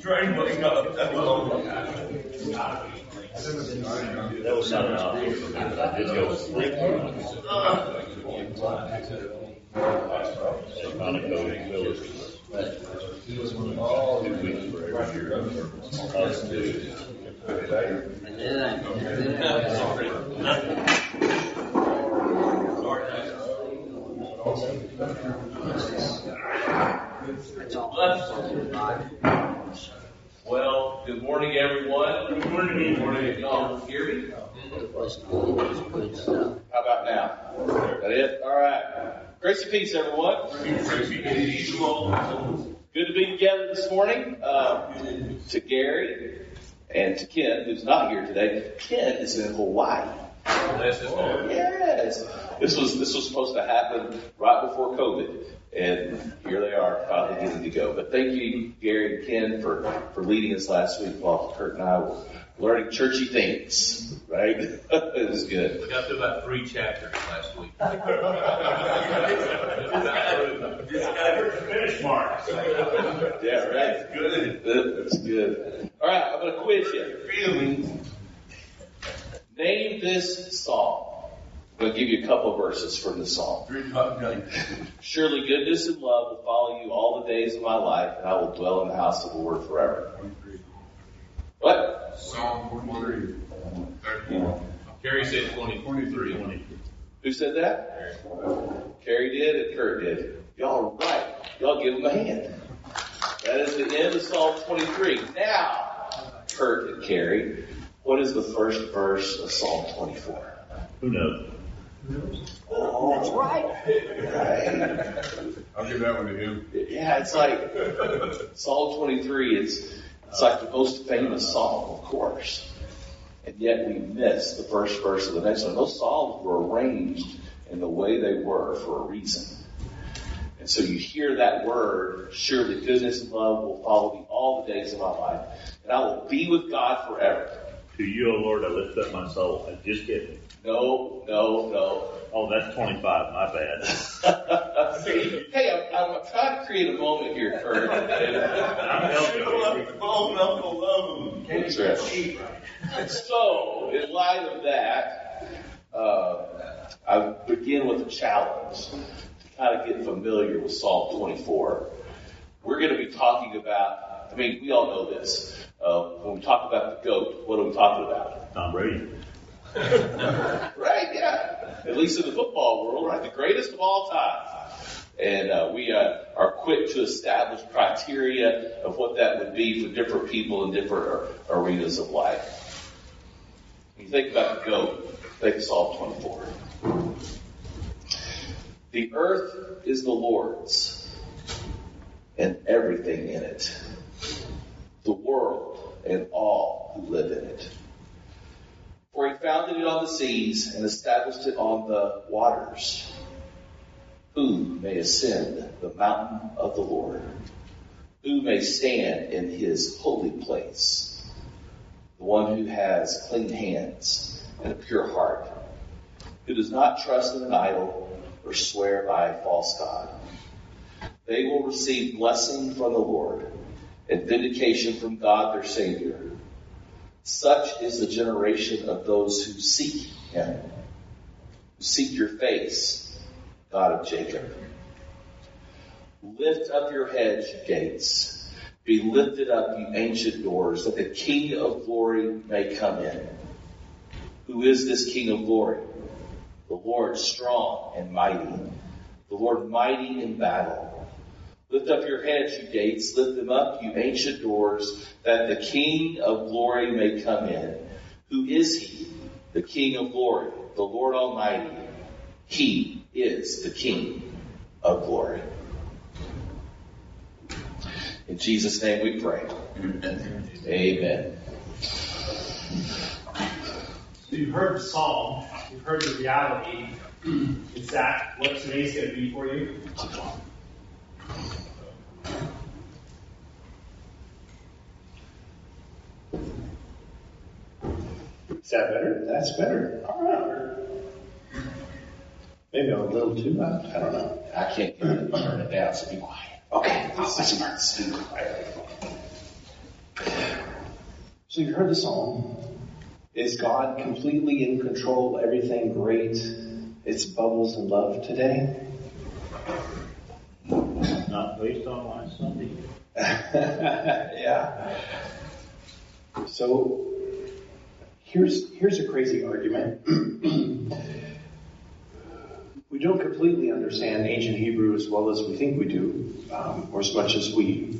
Train wake up. That was not an option for me, but I did go to sleep. So kind of coding Willis. Two weeks for every year. Us two. Well, good morning, everyone. Good morning. Good morning. Y'all hear me? How about now? That it? All right. Grace and peace, everyone. Good to be together this morning. Uh, to Gary and to Ken, who's not here today. Ken is in Hawaii. Yes. This was this was supposed to happen right before COVID, and here they are finally getting to go. But thank you, Gary and Ken, for for leading us last week while Kurt and I were learning churchy things. Right? it was good. We got through about three chapters last week. Just got to finish mark. Yeah, right. Good. That's good. All right, I'm going to quiz you. Name this song. I'm going to give you a couple of verses from the song. Surely goodness and love will follow you all the days of my life, and I will dwell in the house of the Lord forever. What? Psalm forty-three. Carrie said 20, twenty-three. Who said that? Carrie did and Kurt did. Y'all are right. Y'all give them a hand. That is the end of Psalm 23. Now, Kurt and Carrie, what is the first verse of Psalm 24? Who knows? Oh, right. Right. I'll give that one to him. Yeah, it's like Psalm 23. It's it's like the most famous psalm, of course, and yet we miss the first verse of the next one. Those psalms were arranged in the way they were for a reason. And so you hear that word, surely goodness and love will follow me all the days of my life, and I will be with God forever. To you, O Lord, I lift up my soul. I just kidding. No, no, no. Oh, that's 25. My bad. hey, I'm, I'm trying to create a moment here, Kurt. I'm helping Fill up the phone up alone. That's right. So, in light of that, uh, I begin with a challenge to kind of get familiar with Psalm 24. We're going to be talking about, I mean, we all know this. Uh, when we talk about the goat, what are we talking about? Tom Brady. Right, yeah. At least in the football world, right? The greatest of all time. And uh, we uh, are quick to establish criteria of what that would be for different people in different arenas of life. You think about the goat, think of Psalm 24. The earth is the Lord's and everything in it. The world and all who live in it. For he founded it on the seas and established it on the waters. Who may ascend the mountain of the Lord? Who may stand in his holy place? The one who has clean hands and a pure heart, who does not trust in an idol or swear by a false God. They will receive blessing from the Lord and vindication from God their Savior. Such is the generation of those who seek him, who seek your face, God of Jacob. Lift up your heads, you gates. Be lifted up, you ancient doors, that the King of glory may come in. Who is this King of glory? The Lord strong and mighty, the Lord mighty in battle. Lift up your heads, you gates. Lift them up, you ancient doors, that the King of glory may come in. Who is he? The King of glory, the Lord Almighty. He is the King of glory. In Jesus' name we pray. Amen. So you've heard the psalm, you've heard the reality. Is that what today's going to be for you? Is that better? That's better. All right. Maybe I'm a little too loud. I don't know. I can't get it, turn it down, so be quiet. Okay, I'll listen first. So you heard the song. Is God completely in control? Everything great? It's bubbles and love today? Not based on last Sunday. yeah. So here's here's a crazy argument. we don't completely understand ancient Hebrew as well as we think we do, um, or as much as we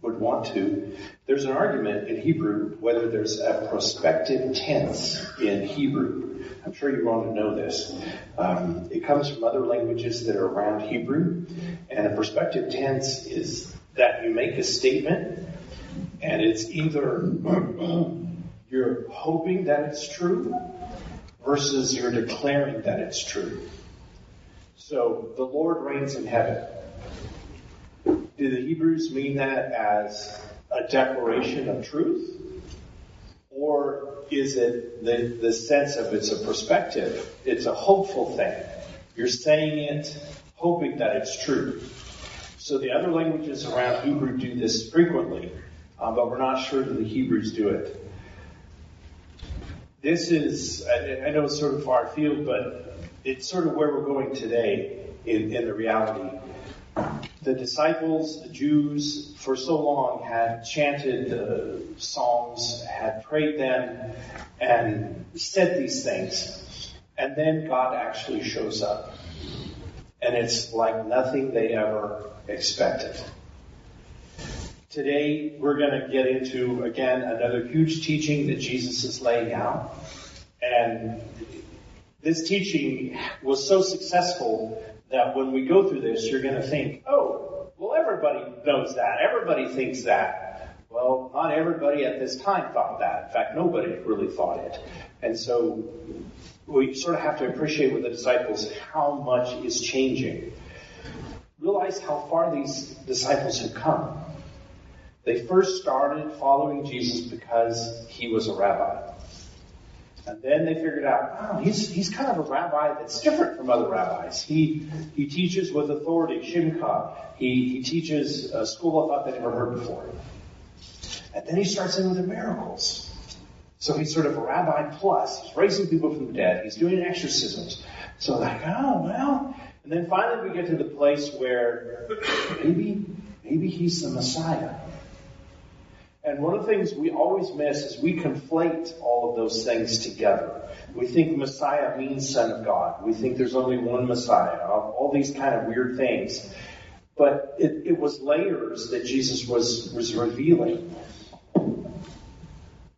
would want to. There's an argument in Hebrew whether there's a prospective tense in Hebrew. I'm sure you want to know this. Um, it comes from other languages that are around Hebrew, and a prospective tense is that you make a statement, and it's either you're hoping that it's true versus you're declaring that it's true. So the Lord reigns in heaven. Do the Hebrews mean that as a declaration of truth? Or is it the, the sense of it's a perspective? It's a hopeful thing. You're saying it hoping that it's true. So the other languages around Hebrew do this frequently, um, but we're not sure that the Hebrews do it. This is, I, I know it's sort of far field, but it's sort of where we're going today in, in the reality. The disciples, the Jews, for so long had chanted the psalms, had prayed them, and said these things. And then God actually shows up. And it's like nothing they ever expected. Today, we're going to get into, again, another huge teaching that Jesus is laying out. And this teaching was so successful that when we go through this, you're going to think, oh, well, everybody knows that. Everybody thinks that. Well, not everybody at this time thought that. In fact, nobody really thought it. And so we sort of have to appreciate with the disciples how much is changing. Realize how far these disciples have come. They first started following Jesus because he was a rabbi. And then they figured out, wow, he's, he's kind of a rabbi that's different from other rabbis. He, he teaches with authority, Shimcha. He, he teaches a school of thought they never heard before. And then he starts in with the miracles. So he's sort of a rabbi plus. He's raising people from the dead. He's doing exorcisms. So like, oh, well. And then finally we get to the place where maybe, maybe he's the Messiah. And one of the things we always miss is we conflate all of those things together. We think Messiah means Son of God. We think there's only one Messiah. All these kind of weird things. But it, it was layers that Jesus was, was revealing.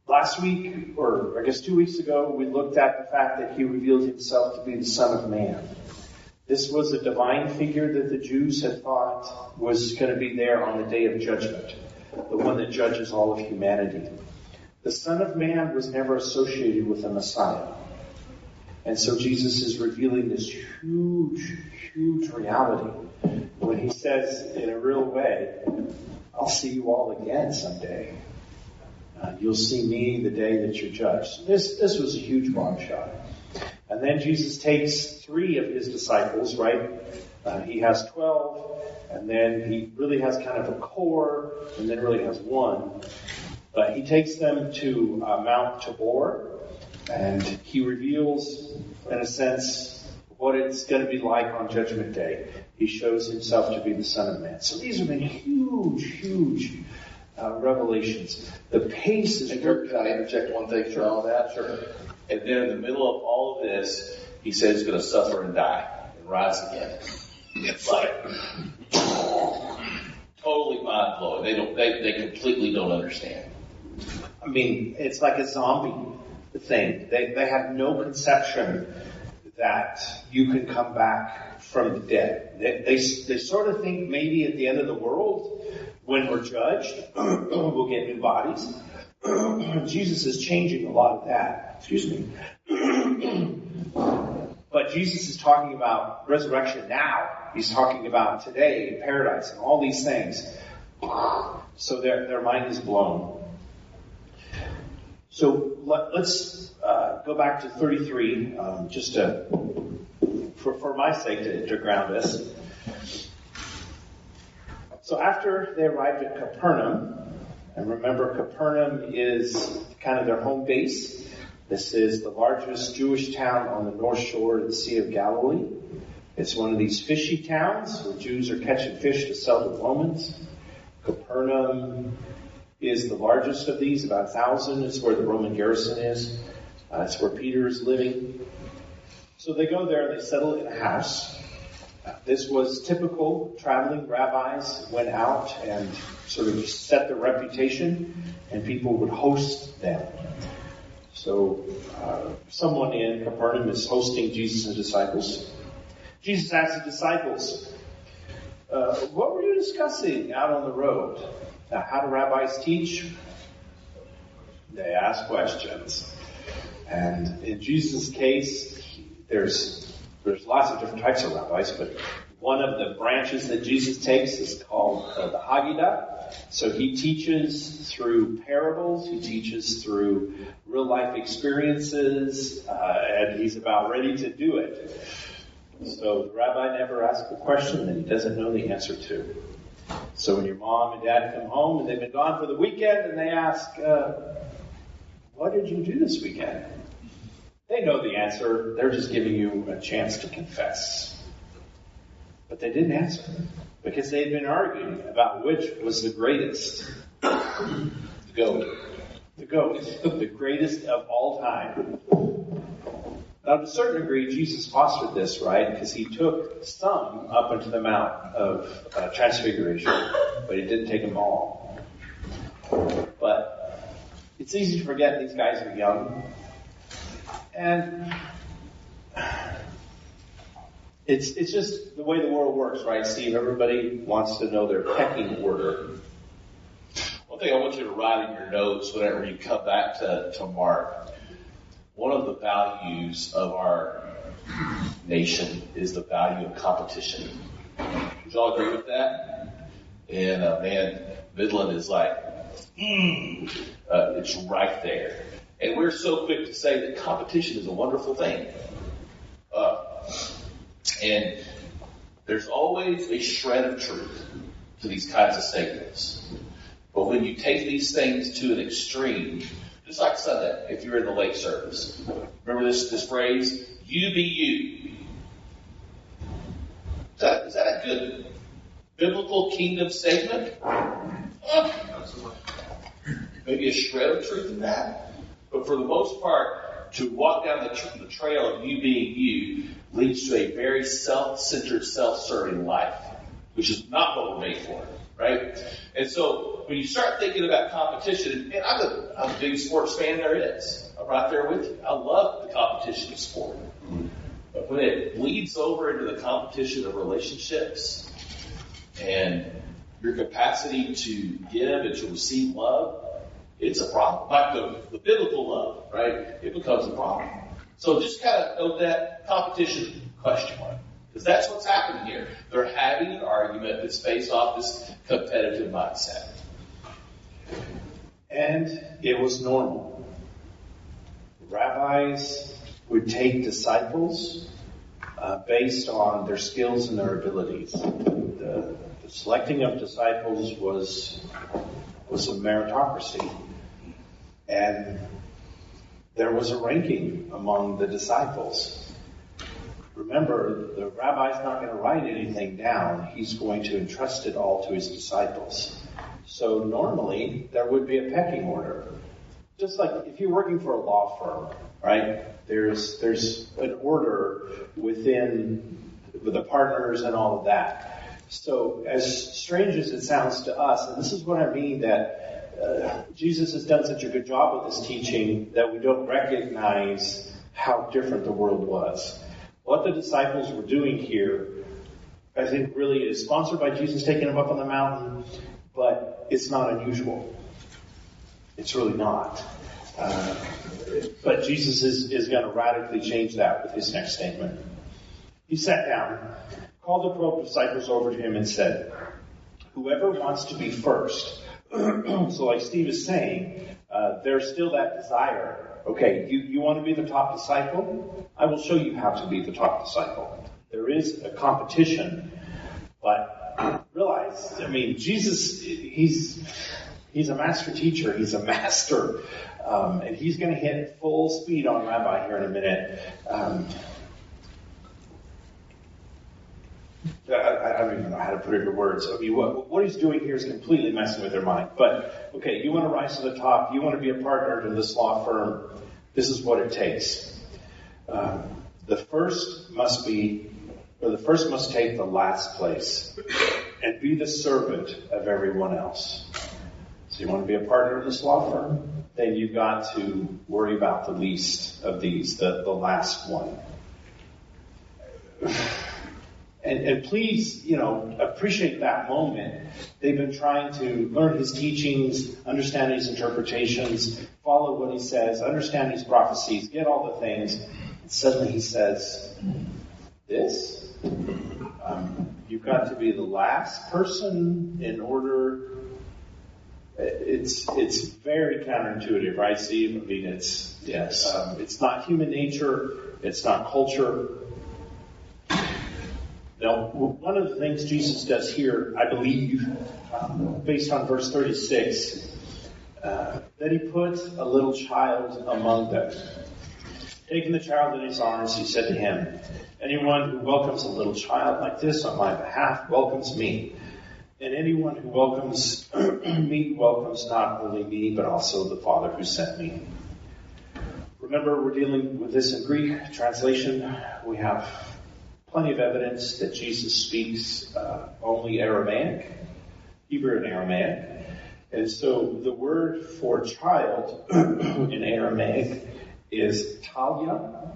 Last week, or I guess two weeks ago, we looked at the fact that he revealed himself to be the Son of Man. This was a divine figure that the Jews had thought was going to be there on the day of judgment the one that judges all of humanity. The Son of Man was never associated with a Messiah. And so Jesus is revealing this huge, huge reality when he says in a real way, I'll see you all again someday. Uh, you'll see me the day that you're judged. This, this was a huge shot. And then Jesus takes three of his disciples, right? Uh, he has 12, and then he really has kind of a core, and then really has one. But he takes them to uh, Mount Tabor, and he reveals, in a sense, what it's going to be like on Judgment Day. He shows himself to be the Son of Man. So these have been huge, huge uh, revelations. The pace is. Kirk, can I interject one thing for all that? Sure. And then in the middle of all of this, he says he's going to suffer and die and rise again. It's like totally mind blowing. They don't. They, they completely don't understand. I mean, it's like a zombie thing. They they have no conception that you can come back from the dead. They they, they sort of think maybe at the end of the world, when we're judged, we'll get new bodies. Jesus is changing a lot of that. Excuse me. Jesus is talking about resurrection now. He's talking about today in paradise and all these things. So their, their mind is blown. So let, us uh, go back to 33, um, just to, for, for my sake to, to ground us. So after they arrived at Capernaum, And remember, Capernaum is kind of their home base. This is the largest Jewish town on the north shore of the Sea of Galilee. It's one of these fishy towns where Jews are catching fish to sell to Romans. Capernaum is the largest of these, about a thousand. It's where the Roman garrison is. Uh, it's where Peter is living. So they go there and they settle in a house. This was typical. Traveling rabbis went out and sort of set their reputation, and people would host them. So uh, someone in Capernaum is hosting Jesus and disciples. Jesus asked the disciples, uh, "What were you discussing out on the road? Now, how do rabbis teach? They ask questions." And in Jesus' case, there's there's lots of different types of rabbis, but one of the branches that Jesus takes is called uh, the Haggadah. So he teaches through parables, he teaches through real life experiences, uh, and he's about ready to do it. So the rabbi never asks a question that he doesn't know the answer to. So when your mom and dad come home and they've been gone for the weekend and they ask, uh, what did you do this weekend? They know the answer. They're just giving you a chance to confess. But they didn't answer because they had been arguing about which was the greatest. The goat. The goat. The greatest of all time. Now, to a certain degree, Jesus fostered this, right? Because he took some up into the Mount of uh, Transfiguration, but he didn't take them all. But it's easy to forget these guys are young. And it's it's just the way the world works, right, Steve? Everybody wants to know their pecking order. One thing I want you to write in your notes whenever you come back to, to Mark, one of the values of our nation is the value of competition. Would y'all agree with that? And uh, man, Midland is like, mm, uh, it's right there. And we're so quick to say that competition is a wonderful thing. And there's always a shred of truth to these kinds of statements. But when you take these things to an extreme, just like Sunday, if you're in the late service, remember this, this phrase, you be you. Is that, is that a good biblical kingdom statement? Maybe a shred of truth in that. But for the most part, to walk down the, tr- the trail of you being you leads to a very self-centered, self-serving life, which is not what we're made for, right? And so when you start thinking about competition, and I'm the, I'm the biggest sports fan there is. I'm right there with you. I love the competition of sport. But when it bleeds over into the competition of relationships and your capacity to give and to receive love, it's a problem. Like the, the biblical love, right? It becomes a problem. So just kind of note that competition question mark. Because that's what's happening here. They're having an argument that's based off this competitive mindset. And it was normal. Rabbis would take disciples uh, based on their skills and their abilities. The, the selecting of disciples was was a meritocracy, and there was a ranking among the disciples. Remember, the rabbi's not going to write anything down. He's going to entrust it all to his disciples. So normally there would be a pecking order. Just like if you're working for a law firm, right? There's there's an order within with the partners and all of that. So as strange as it sounds to us, and this is what I mean that uh, Jesus has done such a good job with this teaching that we don't recognize how different the world was. What the disciples were doing here, I think really is sponsored by Jesus taking them up on the mountain, but it's not unusual. It's really not. Uh, but Jesus is, is going to radically change that with his next statement. He sat down, called the twelve disciples over to him and said, whoever wants to be first, so like Steve is saying, uh, there's still that desire. Okay, you, you want to be the top disciple? I will show you how to be the top disciple. There is a competition, but realize, I mean, Jesus, he's, He's a master teacher. He's a master. Um, and he's going to hit full speed on Rabbi here in a minute. Um, I, don't even know how to put it into words. I mean, what, what he's doing here is completely messing with their mind. But, okay, you want to rise to the top. You want to be a partner to this law firm. This is what it takes. Um, the first must be, or the first must take the last place and be the servant of everyone else. So you want to be a partner in this law firm? Then you've got to worry about the least of these, the, the last one. And, and please, you know, appreciate that moment. They've been trying to learn his teachings, understand his interpretations, follow what he says, understand his prophecies, get all the things. And suddenly he says, this? Um, you've got to be the last person in order. It's it's very counterintuitive, right, Steve? I mean, it's Yes. um, it's not human nature. It's not culture. Now, one of the things Jesus does here, I believe, based on verse 36, uh, that he put a little child among them. Taking the child in his arms, he said to him, Anyone who welcomes a little child like this on my behalf welcomes me. And anyone who welcomes me welcomes not only me, but also the Father who sent me. Remember, we're dealing with this in Greek translation. We have plenty of evidence that Jesus speaks uh, only Aramaic, Hebrew and Aramaic. And so the word for child in Aramaic is talia.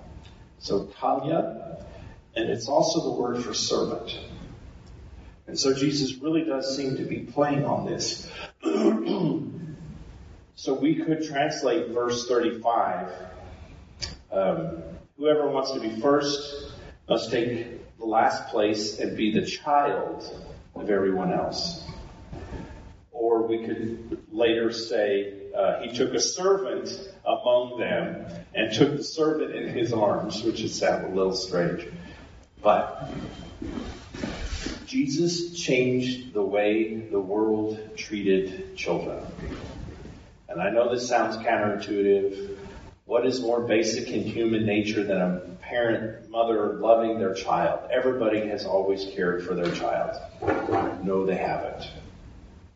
So talia. And it's also the word for servant. And so Jesus really does seem to be playing on this. so we could translate verse 35. Um, whoever wants to be first must take the last place and be the child of everyone else. Or we could later say, uh, he took a servant among them and took the servant in his arms, which would sound a little strange. But Jesus changed the way the world treated children. And I know this sounds counterintuitive. What is more basic in human nature than a parent, mother loving their child? Everybody has always cared for their child. No, they haven't.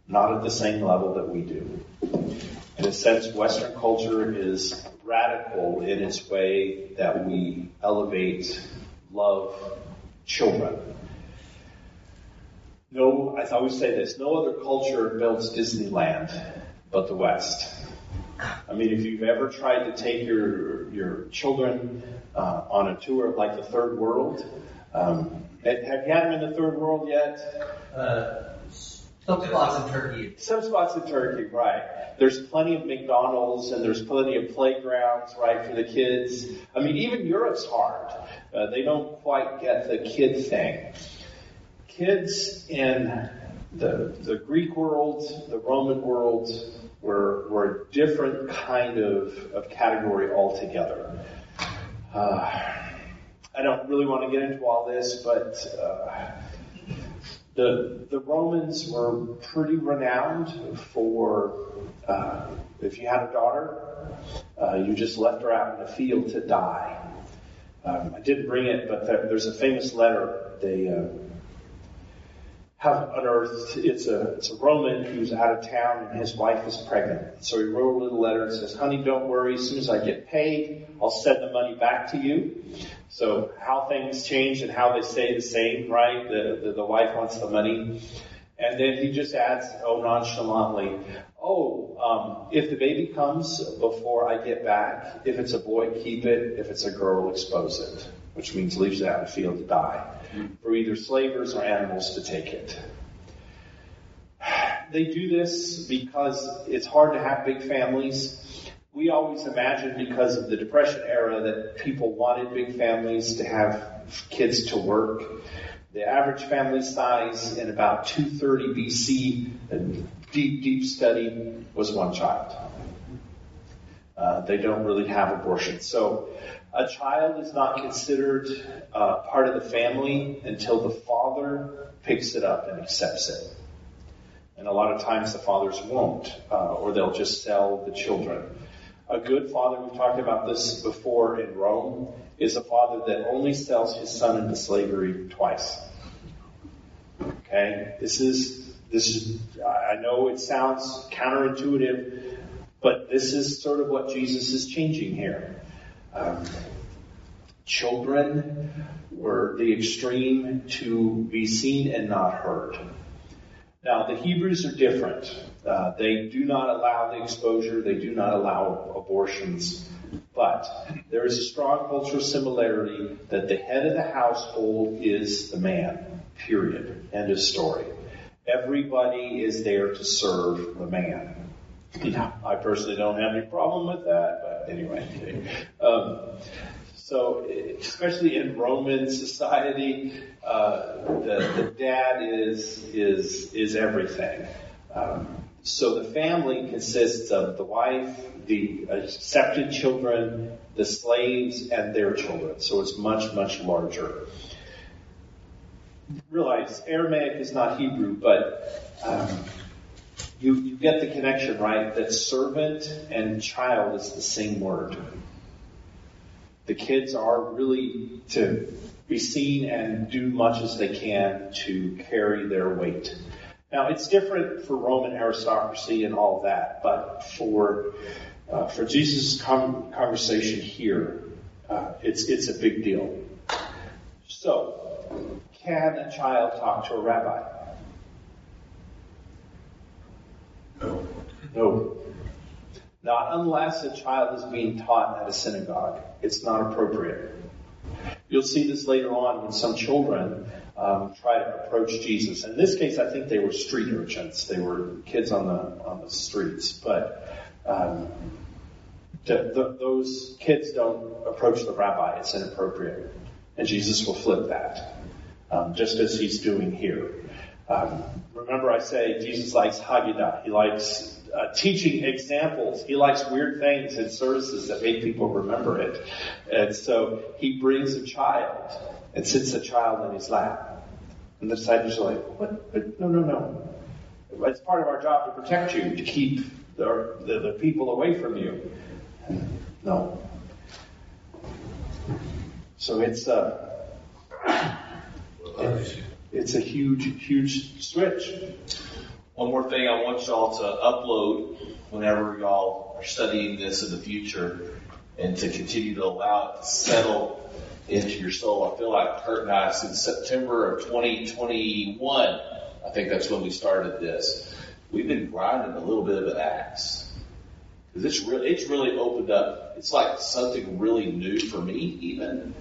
Not at the same level that we do. In a sense, Western culture is radical in its way that we elevate, love children. No, as I always say this, no other culture builds Disneyland but the West. I mean, if you've ever tried to take your your children uh, on a tour of like the third world, um, have you had them in the third world yet? Uh, some spots in Turkey. Some spots in Turkey, right. There's plenty of McDonald's and there's plenty of playgrounds, right, for the kids. I mean, even Europe's hard. Uh, they don't quite get the kid thing. Kids in the, the Greek world, the Roman world, were, were a different kind of, of category altogether. Uh, I don't really want to get into all this, but uh, the the Romans were pretty renowned for uh, if you had a daughter, uh, you just left her out in the field to die. Um, I didn't bring it, but there, there's a famous letter they uh, have unearthed. It's a it's a Roman who's out of town and his wife is pregnant. So he wrote a little letter and says, "Honey, don't worry. As soon as I get paid, I'll send the money back to you." So how things change and how they stay the same, right? The the, the wife wants the money, and then he just adds, oh nonchalantly, "Oh, um, if the baby comes before I get back, if it's a boy, keep it. If it's a girl, expose it." Which means leaves it out in the field to die for either slavers or animals to take it. They do this because it's hard to have big families. We always imagined because of the Depression era that people wanted big families to have kids to work. The average family size in about 230 BC, a deep, deep study, was one child. Uh, they don't really have abortion. So a child is not considered uh, part of the family until the father picks it up and accepts it. And a lot of times the fathers won't, uh, or they'll just sell the children. A good father, we've talked about this before in Rome, is a father that only sells his son into slavery twice. Okay? This is, this is, I know it sounds counterintuitive, but this is sort of what Jesus is changing here. Um, children were the extreme to be seen and not heard. Now, the Hebrews are different. Uh, they do not allow the exposure, they do not allow abortions. But there is a strong cultural similarity that the head of the household is the man, period. End of story. Everybody is there to serve the man. I personally don't have any problem with that, but anyway. Um, so, especially in Roman society, uh, the, the dad is is is everything. Um, so the family consists of the wife, the accepted children, the slaves, and their children. So it's much much larger. Realize Aramaic is not Hebrew, but um, you you get the connection right that servant and child is the same word the kids are really to be seen and do much as they can to carry their weight. Now it's different for Roman aristocracy and all that, but for uh, for Jesus' conversation here, uh, it's it's a big deal. So, can a child talk to a rabbi? No. No. Not unless a child is being taught at a synagogue. It's not appropriate. You'll see this later on when some children um, try to approach Jesus. In this case, I think they were street urchins. They were kids on the on the streets, but um, the, the, those kids don't approach the rabbi. It's inappropriate, and Jesus will flip that, um, just as he's doing here. Um, remember, I say Jesus likes Haggadah. He likes uh, teaching examples. He likes weird things in services that make people remember it. And so he brings a child and sits a child in his lap. And the disciples are like, what? what? No, no, no. It's part of our job to protect you, to keep the, the, the people away from you. No. So it's uh, it's a huge, huge switch. One more thing I want y'all to upload whenever y'all are studying this in the future and to continue to allow it to settle into your soul. I feel like Kurt and I, since September of 2021, I think that's when we started this, we've been grinding a little bit of an axe. Cause it's really, it's really opened up. It's like something really new for me even.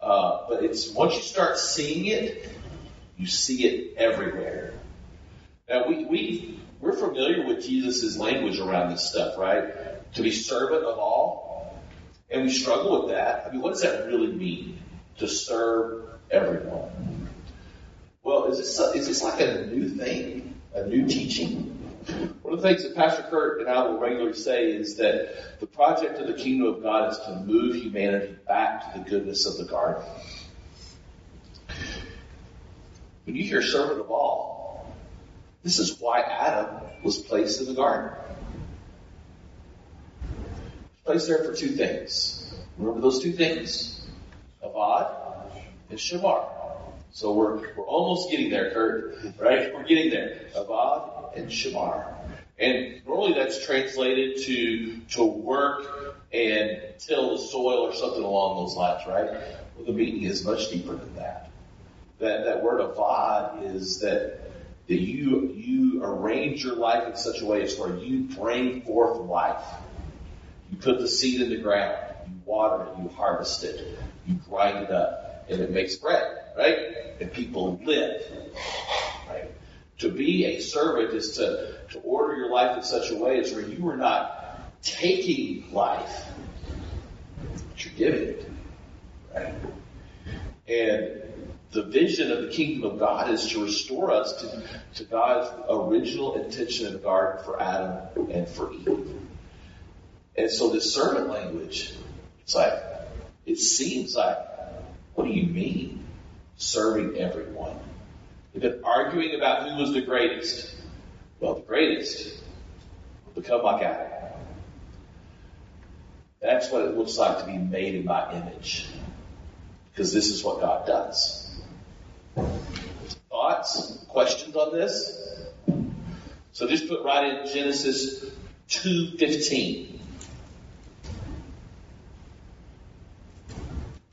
Uh, but it's, once you start seeing it, you see it everywhere. Now we, we, we're familiar with Jesus' language around this stuff, right? To be servant of all. And we struggle with that. I mean, what does that really mean? To serve everyone. Well, is this, is this like a new thing? A new teaching? One of the things that Pastor Kurt and I will regularly say is that the project of the kingdom of God is to move humanity back to the goodness of the garden. When you hear servant of all, this is why Adam was placed in the garden. Placed there for two things. Remember those two things? Avad and Shamar. So we're, we're almost getting there, Kurt. Right? We're getting there. Avad and Shamar. And normally that's translated to, to work and till the soil or something along those lines, right? Well, the meaning is much deeper than that. That, that word avad is that, that you, you arrange your life in such a way as where you bring forth life. You put the seed in the ground, you water it, you harvest it, you grind it up, and it makes bread, right? And people live, right? To be a servant is to, to order your life in such a way as where you are not taking life, but you're giving it, right? And the vision of the kingdom of God is to restore us to, to God's original intention in the garden for Adam and for Eve. And so this servant language, it's like, it seems like, what do you mean? Serving everyone. They've been arguing about who was the greatest. Well, the greatest will become like Adam. That's what it looks like to be made in my image. Because this is what God does. Thoughts? Questions on this? So just put right in Genesis 2.15.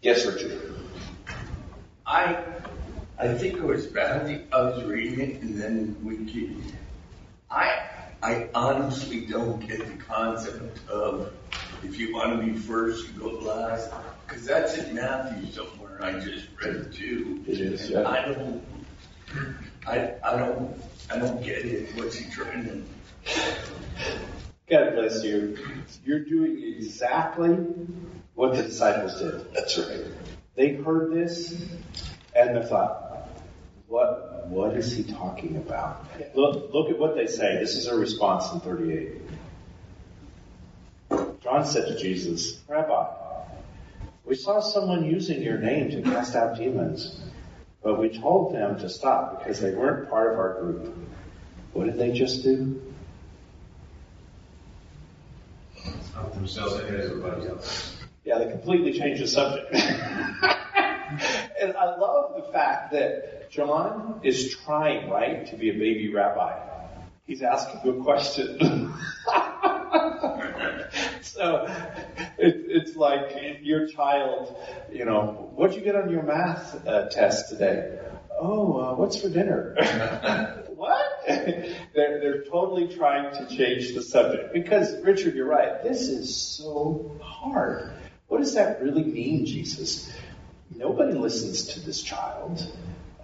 Yes, Richard. I, I think it was bad. I was reading it and then we get, I, I honestly don't get the concept of if you want to be first, you go last. Cause that's in Matthew somewhere. I just read it too. It is, yeah. I don't, I, I don't, I don't get it. What's he trying to? God bless you. You're doing exactly what the disciples did. That's right. They heard this and they thought, what, what is he talking about? Look, look at what they say. This is a response in 38. John said to Jesus, Rabbi, we saw someone using your name to cast out demons, but we told them to stop because they weren't part of our group. What did they just do? Up themselves ahead of everybody else. Yeah, they completely changed the subject. and I love the fact that John is trying, right, to be a baby rabbi. He's asking a good question. so it, it's like your child, you know, what'd you get on your math uh, test today? Oh, uh, what's for dinner? what? they're, they're totally trying to change the subject. Because, Richard, you're right. This is so hard. What does that really mean, Jesus? Nobody listens to this child.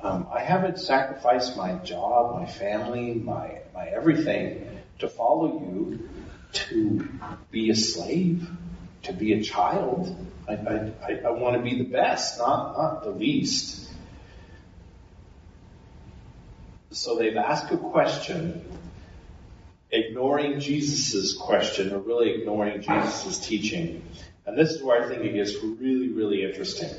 Um, I haven't sacrificed my job, my family, my, my everything to follow you, to be a slave, to be a child. I, I, I, want to be the best, not, not the least. So they've asked a question, ignoring Jesus' question, or really ignoring Jesus' teaching. And this is where I think it gets really, really interesting.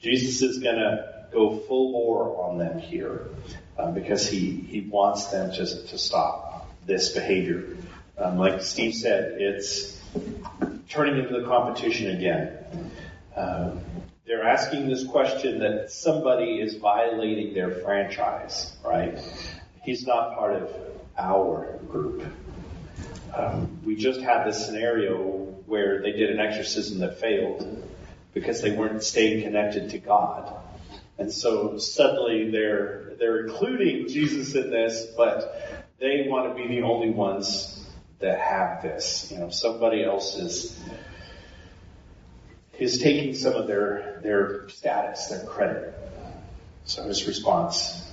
Jesus is going to go full bore on them here uh, because he, he wants them to, to stop this behavior. Um, like Steve said, it's turning into the competition again. Um, they're asking this question that somebody is violating their franchise, right? He's not part of our group. Um, we just had this scenario where they did an exorcism that failed because they weren't staying connected to God. And so suddenly they're, they're including Jesus in this, but they want to be the only ones that have this. You know, somebody else is, is taking some of their, their status, their credit. So his response,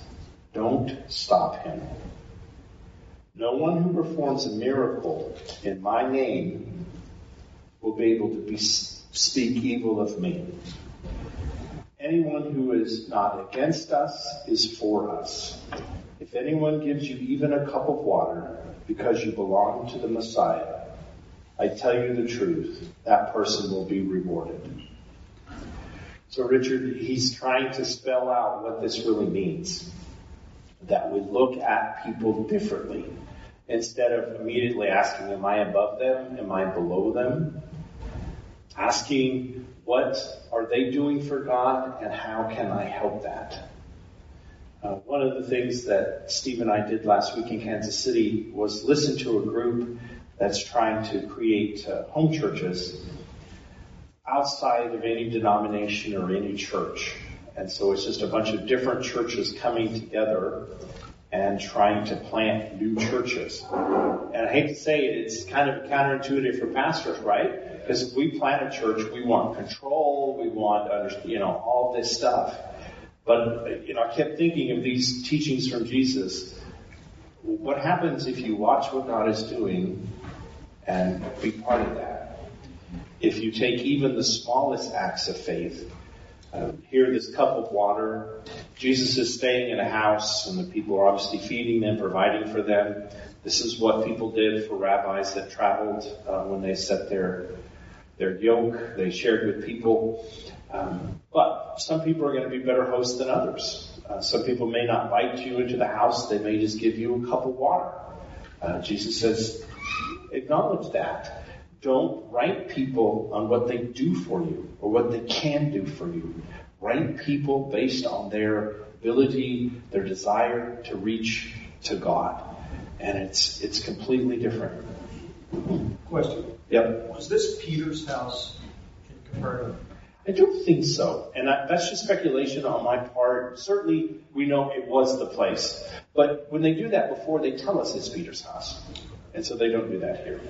don't stop him. No one who performs a miracle in my name will be able to be, speak evil of me. Anyone who is not against us is for us. If anyone gives you even a cup of water because you belong to the Messiah, I tell you the truth, that person will be rewarded. So Richard, he's trying to spell out what this really means. That we look at people differently. Instead of immediately asking, am I above them? Am I below them? Asking, what are they doing for God and how can I help that? Uh, one of the things that Steve and I did last week in Kansas City was listen to a group that's trying to create uh, home churches outside of any denomination or any church. And so it's just a bunch of different churches coming together and trying to plant new churches. And I hate to say it, it's kind of counterintuitive for pastors, right? Because if we plant a church, we want control, we want, you know, all this stuff. But, you know, I kept thinking of these teachings from Jesus. What happens if you watch what God is doing and be part of that? If you take even the smallest acts of faith, uh, here this cup of water, Jesus is staying in a house and the people are obviously feeding them, providing for them. This is what people did for rabbis that traveled uh, when they set their their yoke. They shared with people. Um, but some people are going to be better hosts than others. Uh, some people may not invite you into the house. They may just give you a cup of water. Uh, Jesus says, acknowledge that. Don't rank people on what they do for you or what they can do for you. Rank people based on their ability, their desire to reach to God. And it's, it's completely different. Question. Yep. Was this Peter's house in Capernaum? I don't think so. And I, that's just speculation on my part. Certainly, we know it was the place. But when they do that before, they tell us it's Peter's house. And so they don't do that here.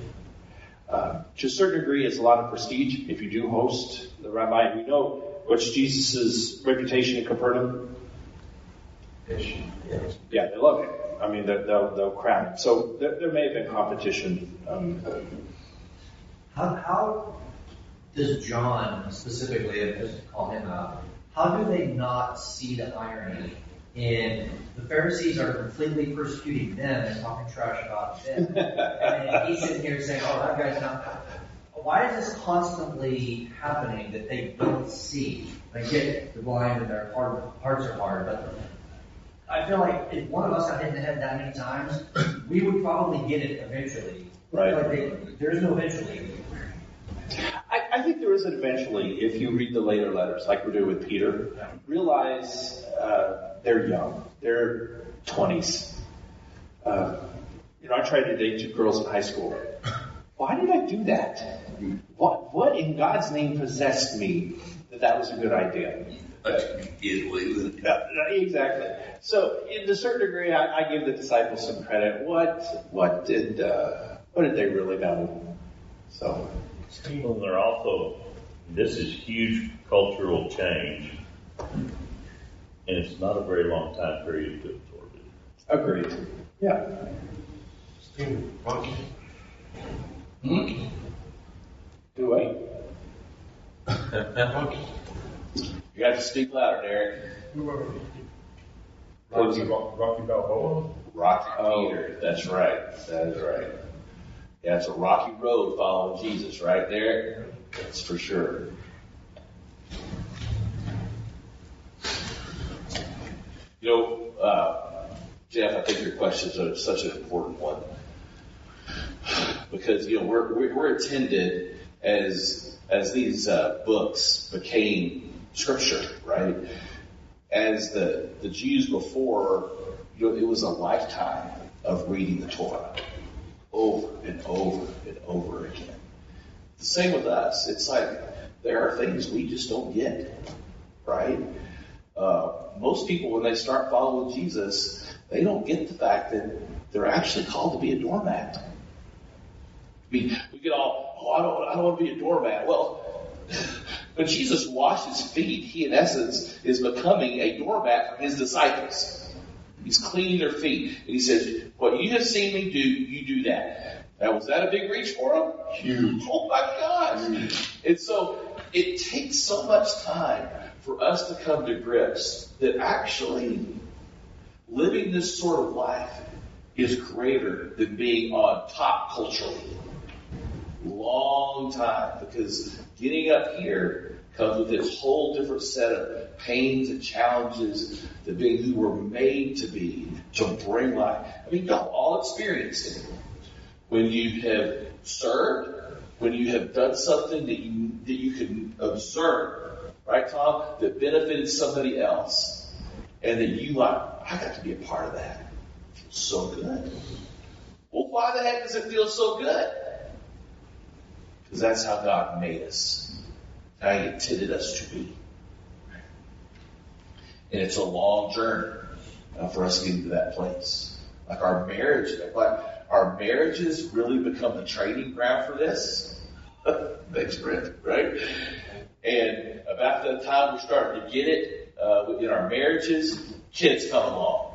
Uh, to a certain degree, it's a lot of prestige if you do host the rabbi. We know what's Jesus' reputation in Capernaum. Yeah, they love him. I mean, they'll, they'll, they'll crown him. So there, there may have been competition. Um, How, how does John specifically, and just call him out, how do they not see the irony in the Pharisees are completely persecuting them and talking trash about them, and he's sitting here saying, "Oh, that guy's not." Why is this constantly happening that they don't see? I get they're blind and their heart, hearts are hard, but I feel like if one of us got hit in the head that many times, we would probably get it eventually. Right. Like they, there's no eventually. I, think there is an eventually, if you read the later letters, like we're doing with Peter, realize uh, they're young. They're 20s. Uh, you know, I tried to date two girls in high school. Why did I do that? What, what in God's name possessed me that that was a good idea? But you get away with it. Yeah, exactly. So, in a certain degree, I, I give the disciples some credit. What, what did, uh, what did they really know? So, Well, they're also, this is huge cultural change. And it's not a very long time period to absorb it. agreed. Yeah. Stephen, Rocky. Do I? Rocky. You have to speak louder, Derek. Rocky, Rocky Balboa. Rocky Oh. Peter. That's right. That is right. Yeah, it's a rocky road following Jesus, right there. That's for sure. You know, uh, Jeff, I think your question is such an important one because you know we're we're, intended as as these uh, books became scripture, right? As the the Jews before, you know, it was a lifetime of reading the Torah over and over and over again. The same with us. It's like there are things we just don't get, right? Uh, most people, when they start following Jesus, they don't get the fact that they're actually called to be a doormat. I mean, we get all, oh, I don't, I don't want to be a doormat. Well, when Jesus washes feet, he in essence is becoming a doormat for his disciples. He's cleaning their feet. And he says, what you have seen me do, you do that. Now, was that a big reach for him? Huge. Oh my gosh. And so it takes so much time for us to come to grips that actually living this sort of life is greater than being on top culturally. Long time because getting up here comes with its whole different set of pains and challenges that being who we're made to be to bring life. I mean, y'all all experienced it when you have served, when you have done something that you that you can observe, right, Tom, that benefited somebody else, and that you like, I got to be a part of that. Feels so good. Well, why the heck does it feel so good? Because that's how God made us, He intended us to be. And it's a long journey uh, for us getting to that place. Like our marriage, like our marriages really become the training ground for this. Thanks, Brent, right? And about the time we're starting to get it uh, within our marriages, kids come along.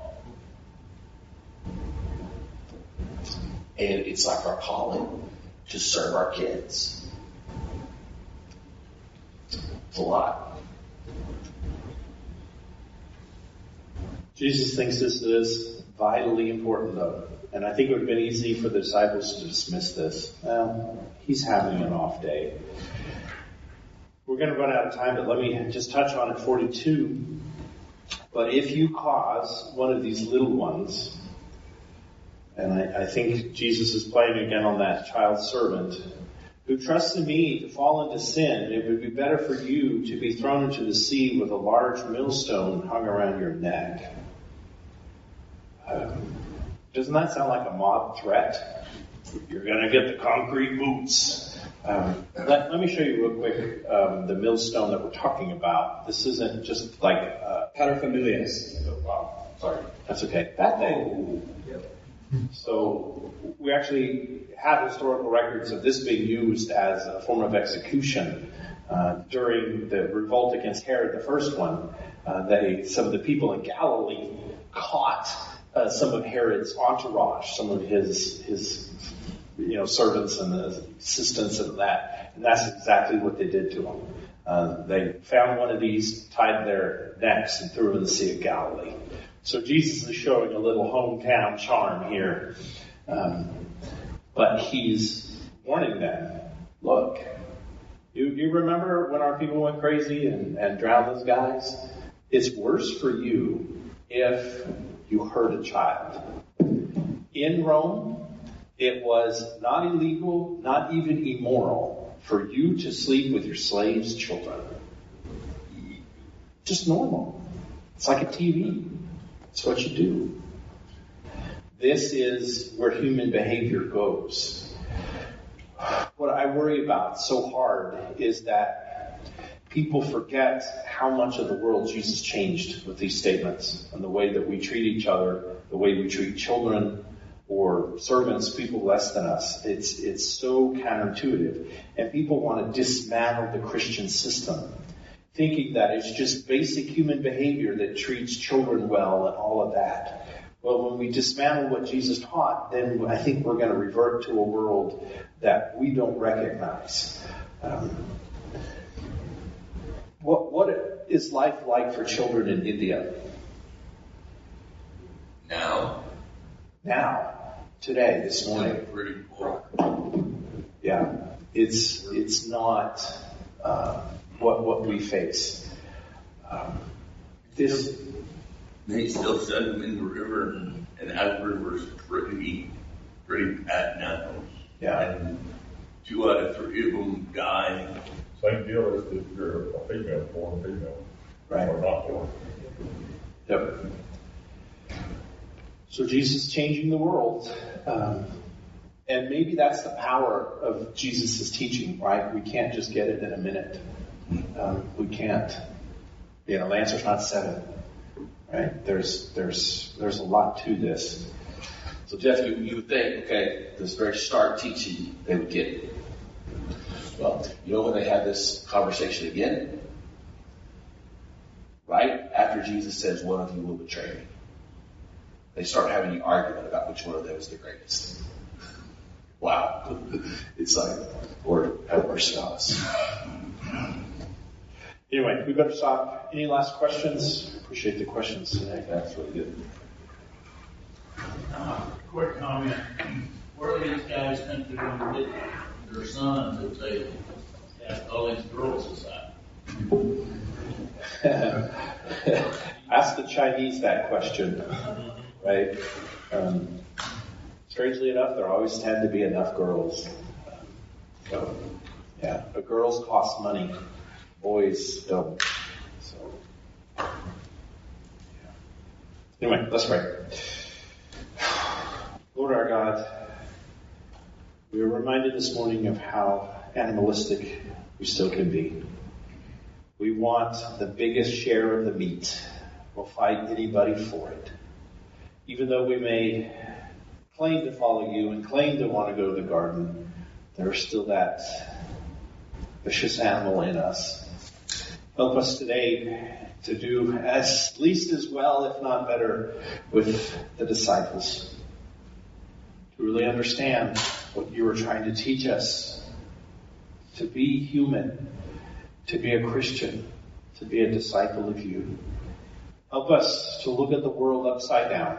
And it's like our calling to serve our kids. A lot. Jesus thinks this is vitally important, though. And I think it would have been easy for the disciples to dismiss this. Well, he's having an off day. We're going to run out of time, but let me just touch on it 42. But if you cause one of these little ones, And I, I think Jesus is playing again on that child servant who trusts in me to fall into sin. It would be better for you to be thrown into the sea with a large millstone hung around your neck. Um, doesn't that sound like a mob threat? You're going to get the concrete boots. Um, let, let me show you real quick um, the millstone that we're talking about. This isn't just like uh, paterfamilias. Oh, wow, sorry, that's okay. That thing. So we actually have historical records of this being used as a form of execution uh, during the revolt against Herod, the first one. Uh, they some of the people in Galilee caught uh, some of Herod's entourage, some of his his you know servants and assistants and that, and that's exactly what they did to him. Uh, they found one of these, tied their necks, and threw him in the Sea of Galilee. So Jesus is showing a little hometown charm here. Um, but he's warning them, look, you, you remember when our people went crazy and, and drowned those guys? It's worse for you if you hurt a child. In Rome, it was not illegal, not even immoral for you to sleep with your slaves' children. Just normal. It's like a TV. It's what you do. This is where human behavior goes. What I worry about so hard is that people forget how much of the world Jesus changed with these statements and the way that we treat each other, the way we treat children or servants, people less than us. It's, it's so counterintuitive. And people want to dismantle the Christian system thinking that it's just basic human behavior that treats children well and all of that. Well, when we dismantle what Jesus taught, then I think we're going to revert to a world that we don't recognize. Um, what, what is life like for children in India? Now? Now. Today, this morning. Pretty poor. Yeah. It's, it's not, uh, what what we face. Um, this they still send them in the river, and, and that river's pretty pretty bad now. Yeah. And two out of three of them die. Same deal as if you're a female, born female. Right. Or not born. Yep. So Jesus changing the world. Um, and maybe that's the power of Jesus' teaching, right? We can't just get it in a minute. Um, we can't. You know, the answer's not seven, right? There's there's there's a lot to this. So Jeff, you, you would think, okay, this very start teaching they would get it. Well, you know when they had this conversation again? Right? After Jesus says, one of you will betray me. They start having an argument about which one of them is the greatest. Wow. It's like, Lord, have mercy on us. Anyway, we better stop. Any last questions? Appreciate the questions today. That's really good. Uh, quick comment. Where do these guys think they're going to get their sons if they have all these girls aside? Ask the Chinese that question, right? Um, strangely enough, there always tend to be enough girls. So, yeah, but girls cost money, boys don't. So, yeah. anyway, let's pray. Lord our God, we are reminded this morning of how animalistic we still can be. We want the biggest share of the meat. We'll fight anybody for it. Even though we may claim to follow you and claim to want to go to the garden, there's still that vicious animal in us. Help us today to do as least as well, if not better, with the disciples. To really understand what you were trying to teach us. To be human to be a Christian, to be a disciple of you. Help us to look at the world upside down,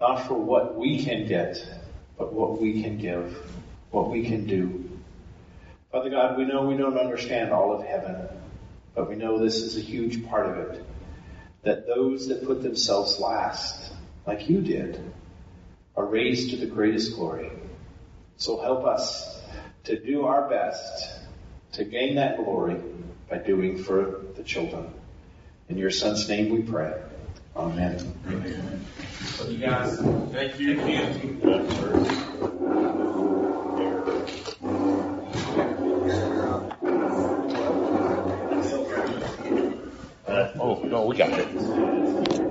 not for what we can get, but what we can give, what we can do. Father God, we know we don't understand all of heaven, but we know this is a huge part of it. That those that put themselves last, like you did, are raised to the greatest glory. So help us to do our best to gain that glory by doing for the children. In your son's name we pray. Amen. You guys, Thank you. Oh, no, we got it.